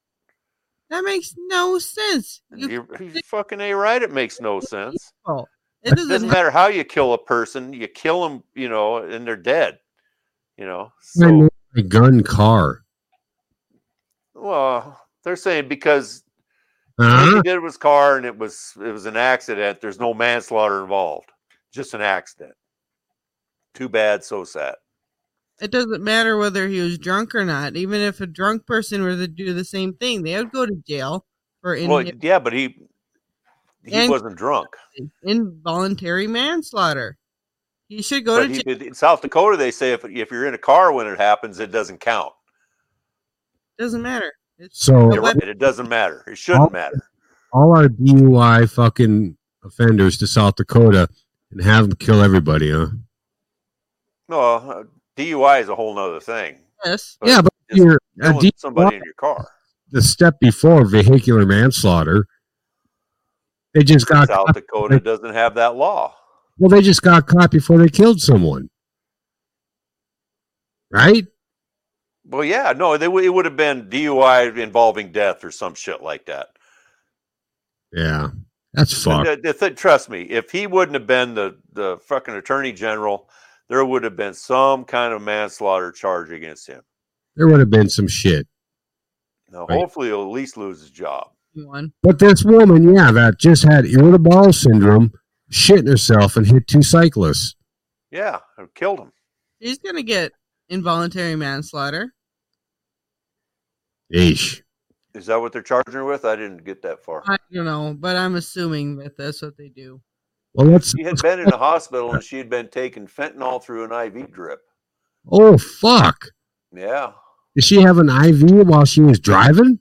That makes no sense. You You're, you're fucking a right. It makes no sense. people. It It doesn't, doesn't matter. matter how you kill a person, you kill them, you know, and they're dead. You know, so know a gun car. well, they're saying because Huh? he did with his car and it was it was an accident. There's no manslaughter involved, just an accident. Too bad, so sad. It doesn't matter whether he was drunk or not. Even if a drunk person were to do the same thing, they would go to jail for Well, yeah, but he he And- wasn't drunk. involuntary manslaughter. He should go But to jail. did, in South Dakota, they say if if you're in a car when it happens, it doesn't count. Doesn't matter. It's So- a You're weapon. right, It doesn't matter. It shouldn't All- matter. All our DUI fucking offenders to South Dakota and have them kill everybody, huh? No, uh, DUI is a whole nother thing. Yes. yeah, but you're a Killing somebody in your car. the step before vehicular manslaughter. They just got South caught, Dakota doesn't have that law. well. They just got caught before they killed someone, right? Well, yeah, no, they, would- it would have been DUI involving death or some shit like that. Yeah, that's fucked. The- the thi- trust me, if he wouldn't have been the the fucking attorney general, there would have been some kind of manslaughter charge against him. There would have been some shit. Now, Right. hopefully, he'll at least lose his job. One. But this woman, yeah, that just had irritable bowel syndrome, shitting herself and hit two cyclists. Yeah, it killed him. He's gonna get involuntary manslaughter. Eesh. Is that what they're charging her with? I didn't get that far. I don't know, but I'm assuming that that's what they do. Well, let's. She had been in the hospital and she had been taking fentanyl through an IV drip. Oh fuck! Yeah. Did she have an IV while she was driving?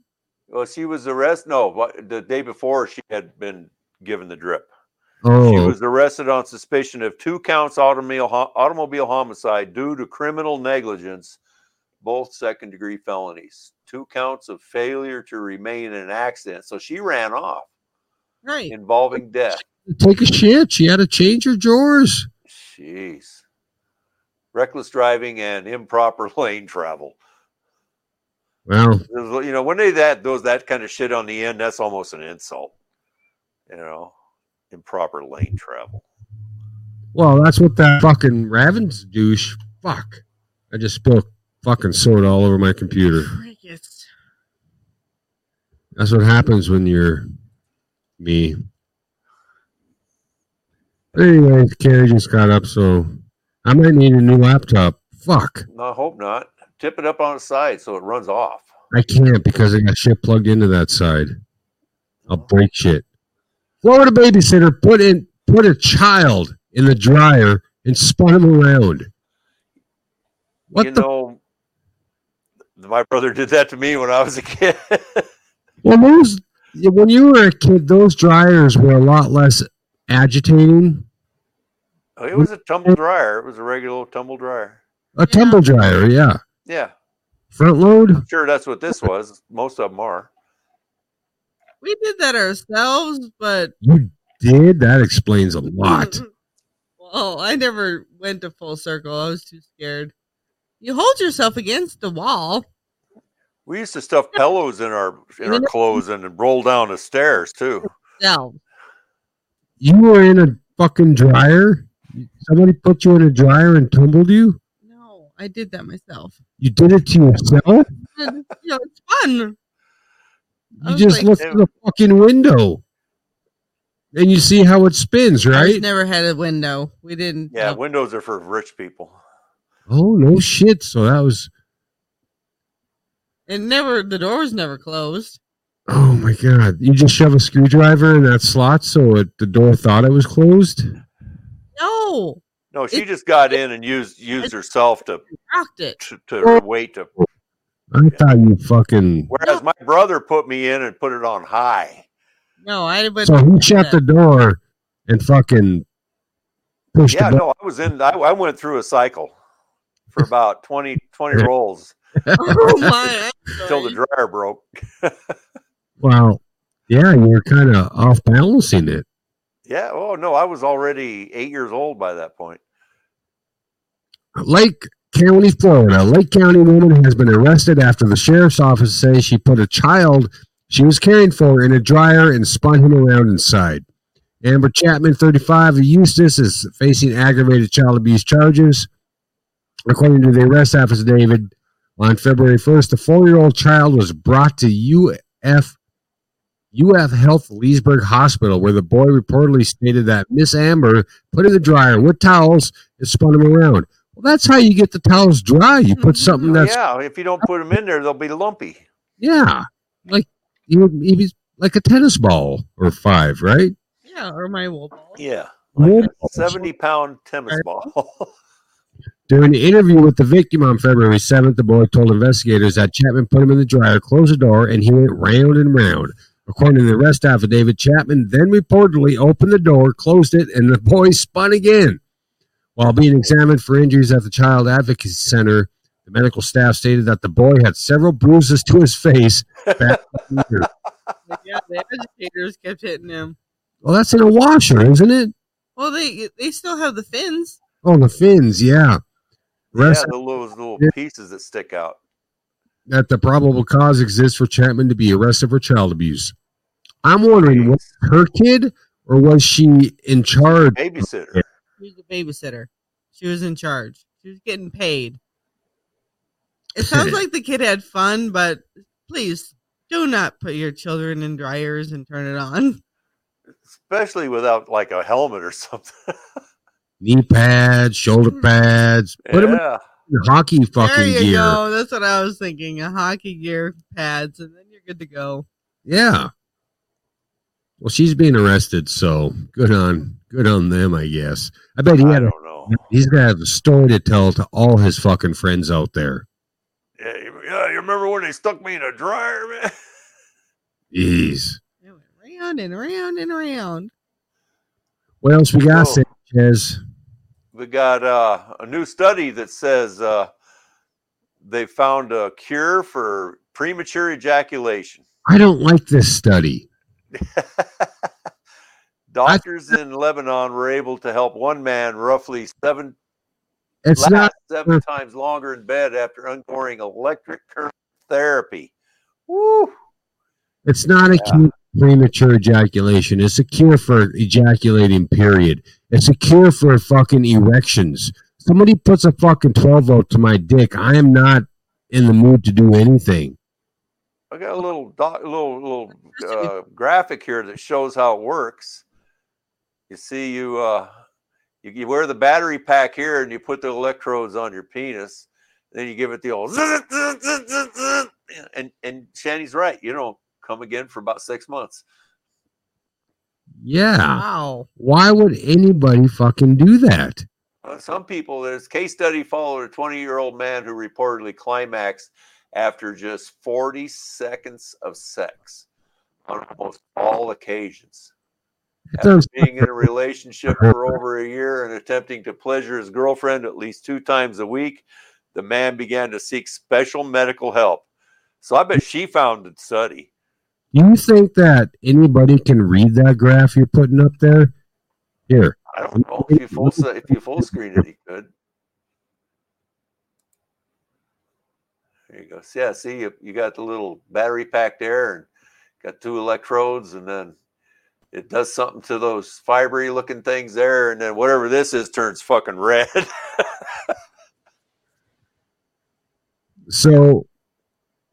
Well, she was arrested. No, the day before she had been given the drip. She Oh, was arrested on suspicion of two counts automobile automobile homicide due to criminal negligence, both second degree felonies. Two counts of failure to remain in an accident. So she ran off, Right. involving death. take a shit. She had to change her drawers. Jeez. Reckless driving and improper lane travel. Well, You know, when they that those that kind of shit on the end, that's almost an insult. You know, improper lane travel. well, that's what that fucking Ravens douche. Fuck! I just spilled fucking soda all over my computer. That's what happens when you're me. But anyway, Carrie just got up, so I might need a new laptop. Fuck. No, I hope not. Tip it up on its side so it runs off. I can't because I got shit plugged into that side. I'll break shit. Florida babysitter put in put a child in the dryer and spun him around. What you the know, my brother did that to me when I was a kid. well those when you were a kid, those dryers were a lot less agitating. Oh, it was a tumble dryer. It was a regular old tumble dryer. A tumble dryer, yeah. Yeah, Front load? I'm sure that's what this was. Most of them are. We did that ourselves, but You did? That explains a lot. well, I never went to full circle. I was too scared. You hold yourself against the wall. We used to stuff pillows in our in our clothes and roll down the stairs too. No. You were in a fucking dryer. Somebody put you in a dryer and tumbled you. No, I did that myself. You did it to yourself. And, you know, it's fun. I You just like- look through the fucking window, and you see how it spins, Ours right? never had a window. We didn't. Yeah, no. windows are for rich people. Oh no shit! So that was. It never. The door was never closed. Oh my god! You just shove a screwdriver in that slot so it, the door thought it was closed. No, No, she just got in and used used herself to rocked it. to, to wait to. I thought you fucking. Whereas my brother put me in and put it on high. No, I. But So he shut the door and fucking pushed Yeah, no, I was in. I, I went through a cycle for about 20, 20 rolls oh my! until the dryer broke. Well, yeah, you were kind of off balancing it. Yeah. Oh no, I was already eight years old by that point. Lake County, Florida. Lake County woman has been arrested after the sheriff's office says she put a child she was caring for in a dryer and spun him around inside. Amber Chapman, 35, of Eustis, is facing aggravated child abuse charges. According to the arrest affidavit, on February 1st, the four year old child was brought to UF UF Health Leesburg Hospital, where the boy reportedly stated that Miss Amber put in the dryer with towels and spun him around. Well, that's how you get the towels dry. You put hmm. something that's yeah, if you don't put them in there, they'll be lumpy. yeah, like you maybe like a tennis ball or five, right? Yeah, or my wool ball. Yeah, Wool balls. seventy pound tennis ball. During the interview with the victim on February 7th, the boy told investigators that Chapman put him in the dryer, closed the door, and he went round and round. According to the arrest affidavit, Chapman then reportedly opened the door, closed it, and the boy spun again. While being examined for injuries at the Child Advocacy Center, the medical staff stated that the boy had several bruises to his face. back. Yeah, the educators kept hitting him. well, that's in a washer, isn't it? Well, they they still have the fins. Oh, the fins, yeah. yeah, the little, those little pieces that stick out. that the probable cause exists for Chapman to be arrested for child abuse. I'm wondering, was her kid or was she in charge? Babysitter. She was the babysitter. She was in charge. She was getting paid. It sounds like the kid had fun, but please do not put your children in dryers and turn it on. especially without like a helmet or something. Knee pads, shoulder pads, put them yeah, in hockey there fucking you gear. go. That's what I was thinking. A hockey gear, pads, and then you're good to go. Yeah. Well, she's being arrested, so good on good on them, I guess. I bet he I had a don't know. he's got to have a story to tell to all his fucking friends out there. Yeah, you, yeah, you remember when they stuck me in a dryer, man? Jeez. It went round and around and around. What else we got, Whoa. Sanchez? We got uh, a new study that says uh, they found a cure for premature ejaculation. I don't like this study. Doctors in Lebanon were able to help one man roughly seven It's last not seven times longer in bed after undergoing electric current therapy. Woo! It's not a cure premature ejaculation. It's a cure for ejaculating, period. It's a cure for fucking erections. Somebody puts a fucking 12 volt to my dick. I am not in the mood to do anything. I got a little doc, little little uh, graphic here that shows how it works. You see, you, uh, you you wear the battery pack here, and you put the electrodes on your penis. Then you give it the old zzz, zzz, zzz, and and Shanny's right. You don't come again for about six months. Yeah. Wow. Why would anybody fucking do that? Uh, some people, there's case study followed a 20 year old man who reportedly climaxed after just 40 seconds of sex on almost all occasions. It After being in a relationship for over a year and attempting to pleasure his girlfriend at least two times a week, the man began to seek special medical help. So I bet she found the study. Do you think that anybody can read that graph you're putting up there? Here. I don't know if you full if you full screen it, he could. There you go. So, yeah, see, you, you got the little battery pack there, and got two electrodes, and then it does something to those fibery looking things there, and then whatever this is turns fucking red. So,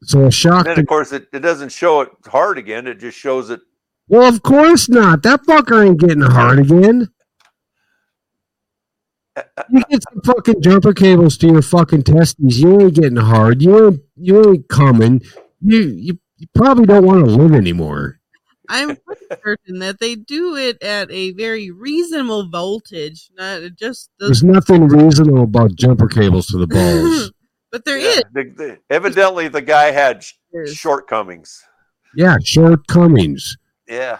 so a shock. and then of course it, it doesn't show it hard again. It just shows it. Well, of course not. That fucker ain't getting hard again. Uh, uh, you get some fucking jumper cables to your fucking testes. You ain't getting hard. You ain't you ain't coming. You you, you probably don't want to live anymore. I'm certain that they do it at a very reasonable voltage, not just the There's nothing reasonable about jumper cables to the balls. but there is. The- the- evidently, the guy had sh- shortcomings. yeah, shortcomings. Yeah.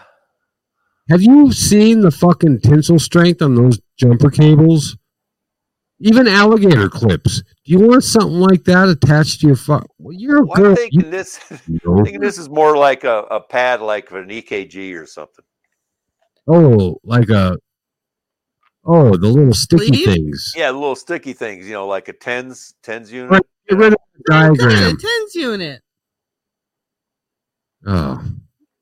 Have you seen the fucking tensile strength on those jumper cables? Even alligator clips. Do you want something like that attached to your fuck? Well, you're a Well, girl. I'm thinking this. you I'm thinking this is more like a, a pad, like an EKG or something. Oh, like a. Oh, the little sticky Sleeve? things. Yeah, the little sticky things. You know, like a tens tens unit. Right, get rid of the diagram. tens unit. Oh,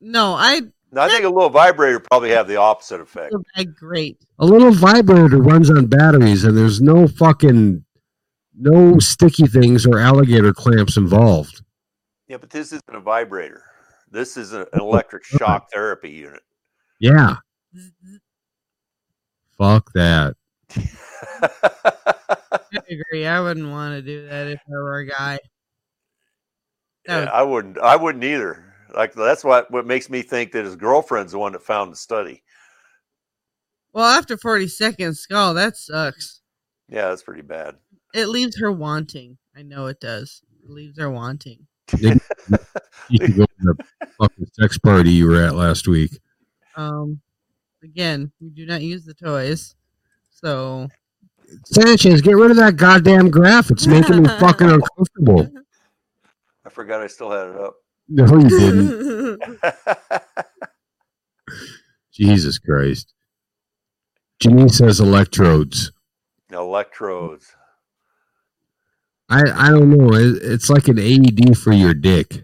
No, I No, I think a little vibrator probably have the opposite effect. great. a little vibrator runs on batteries, and there's no fucking no sticky things or alligator clamps involved. Yeah, but this isn't a vibrator. This is an electric oh, shock therapy unit. Yeah. Fuck that. I agree. I wouldn't want to do that if I were a guy. Yeah, I wouldn't. I wouldn't either. Like that's what what makes me think that his girlfriend's the one that found the study. Well, after 40 seconds, oh, that sucks. Yeah, that's pretty bad. It leaves her wanting. I know it does. It leaves her wanting. You you should go to the fucking sex party you were at last week. Um, again, we do not use the toys, so Sanchez, get rid of that goddamn graph. It's making me fucking uncomfortable. I forgot I still had it up. No, you didn't. Jesus Christ. Jimmy says electrodes. Electrodes. I I don't know. It, it's like an AED for your dick.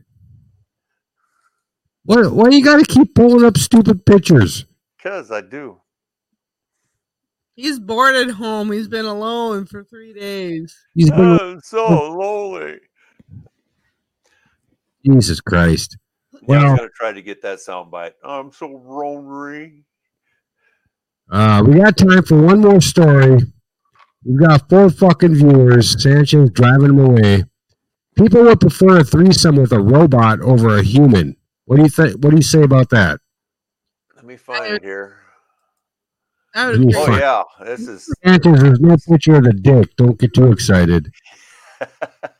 What? Why you got to keep pulling up stupid pictures? Cause I do. he's bored at home. He's been alone for three days. He's been I'm so lonely. Jesus Christ. Yeah, I Well, was gonna try to get that sound bite. I'm so lonely. uh, we got time for one more story. We've got four fucking viewers. Sanchez driving them away. People would prefer a threesome with a robot over a human. What do you think? What do you say about that? Let me find it here. I would. Oh yeah, this is Sanchez, there's no picture of the dick. Don't get too excited.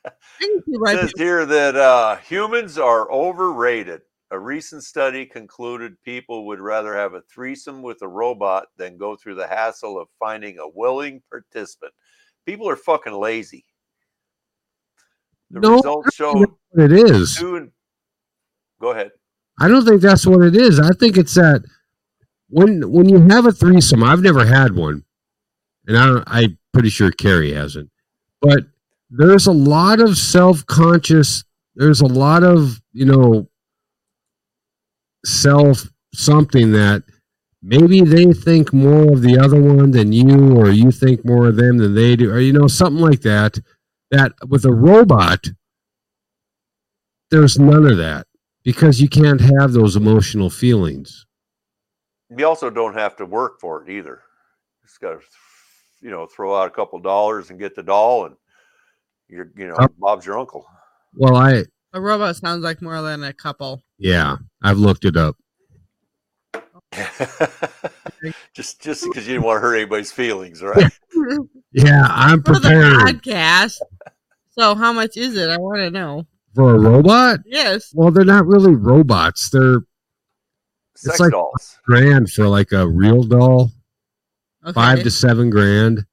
right says here that uh, humans are overrated. A recent study concluded people would rather have a threesome with a robot than go through the hassle of finding a willing participant. People are fucking lazy. The No, results showed it is. two go ahead. I don't think that's what it is. I think it's that when when you have a threesome, I've never had one, and I I'm pretty sure Carrie hasn't. But there's a lot of self conscious. There's a lot of you know self something that maybe they think more of the other one than you, or you think more of them than they do, or you know something like that. That with a robot, there's none of that because you can't have those emotional feelings. You also don't have to work for it either. Just got to, you know, throw out a couple dollars and get the doll, and you're, you know. Bob's your uncle. Well, I A robot sounds like more than a couple. yeah, I've looked it up. just, just because you didn't want to hurt anybody's feelings, right? Yeah, I'm For the prepared podcast. So how much is it? I want to know. for a robot. Yes. Well, they're not really robots. They're Sex it's like dolls. grand for like a real doll, five to seven grand.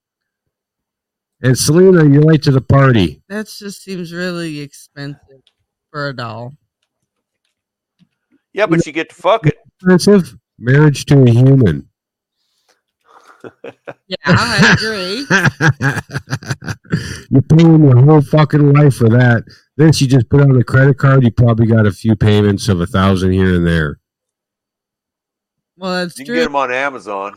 And Selena, you're late to the party. That just seems really expensive for a doll. Yeah, but you get to fuck it. Expensive marriage to a human. Yeah, I agree. You're paying your whole fucking life for that. This you just put on a credit card. You probably got a few payments of a thousand here and there. Well, that's You can true. get them on Amazon.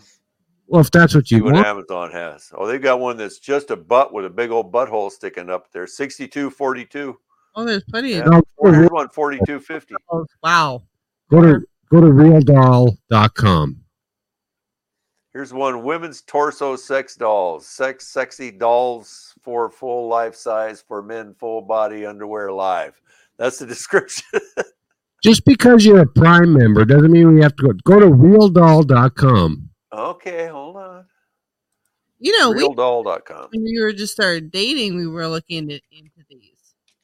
Well, if that's what See you what want, Amazon has. Oh, they've got one that's just a butt with a big old butthole sticking up there. Sixty-two forty-two. Oh, there's plenty Yeah. of. No, Oh, here's one forty-two fifty. Oh, wow. go to go to realdoll.com. Here's one women's torso sex dolls. Sex sexy dolls for full life size for men full body underwear live. That's the description. Just because you're a Prime member doesn't mean we have to go. Go to realdoll.com. okay, hold on. You know, we, Realdoll.com. when we were just started dating, we were looking at, into these.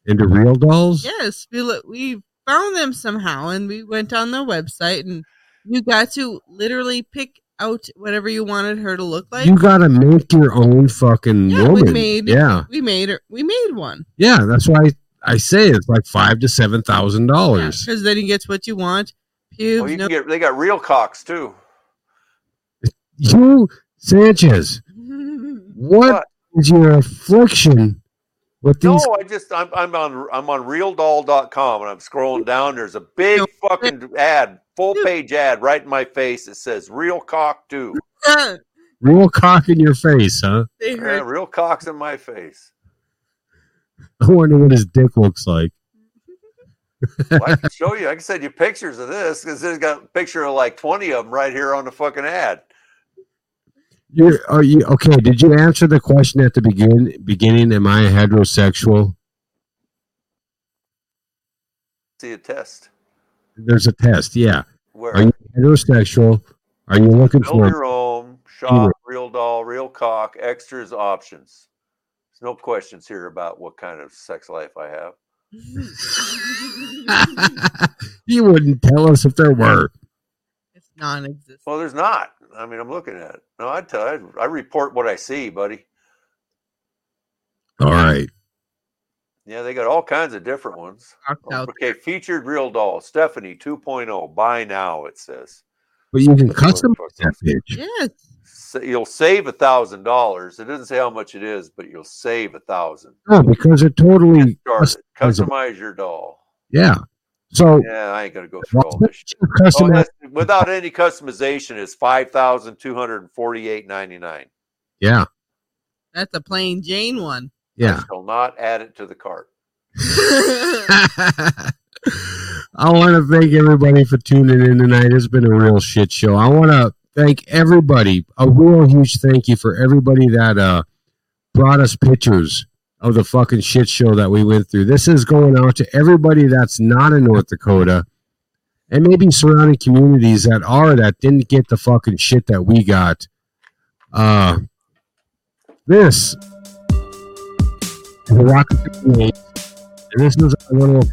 Into Real Dolls? Yes, we look, we found them somehow, and we went on the website, and you got to literally pick out whatever you wanted her to look like. you got to make your own fucking yeah, woman. we made. yeah, we made her. We made one yeah. That's why I, I say it's like five to seven thousand dollars. because then he gets what you want. Pubes, Oh, you no, can get they got real cocks too. You Sanchez, what is your affliction with these? No? I just I'm I'm on I'm on realdoll.com and I'm scrolling down. There's a big fucking ad, full page ad right in my face It says real cock too. Real cock in your face, huh? they Yeah, real cocks in my face. I wonder what his dick looks like. Well, I can show you. I can send you pictures of this because it's got a picture of like 20 of them right here on the fucking ad. You're, you okay? Did you answer the question at the begin beginning? Am I heterosexual? See a test. There's a test. Yeah. Where Are you heterosexual? Are you looking build for? your own shop, real doll, real cock, extras, options. There's no questions here about what kind of sex life I have. you wouldn't tell us if there were. It's non-existent. Well, there's not. I mean, I'm looking at it. No, I tell you, I report what I see, buddy. All right. Yeah, they got all kinds of different ones. Okay, featured real doll, Stephanie 2.0. Buy now, it says. But you can customize that page. Yes. Sa- You'll save a thousand dollars. It doesn't say how much it is, but you'll save a thousand. No, because it totally. Started. customizable. Customize your doll. Yeah. So Yeah, I ain't gonna go through all this. shit. Oh, without any customization, is five thousand two hundred and forty-eight ninety-nine. yeah. That's a plain Jane one. Yeah. I shall not add it to the cart. I want to thank everybody for tuning in tonight. It's been a real shit show. I want to thank everybody. A real huge thank you for everybody that uh, brought us pictures of the fucking shit show that we went through. This is going out to everybody that's not in North Dakota and maybe surrounding communities that are that didn't get the fucking shit that we got. Uh, this and this is a little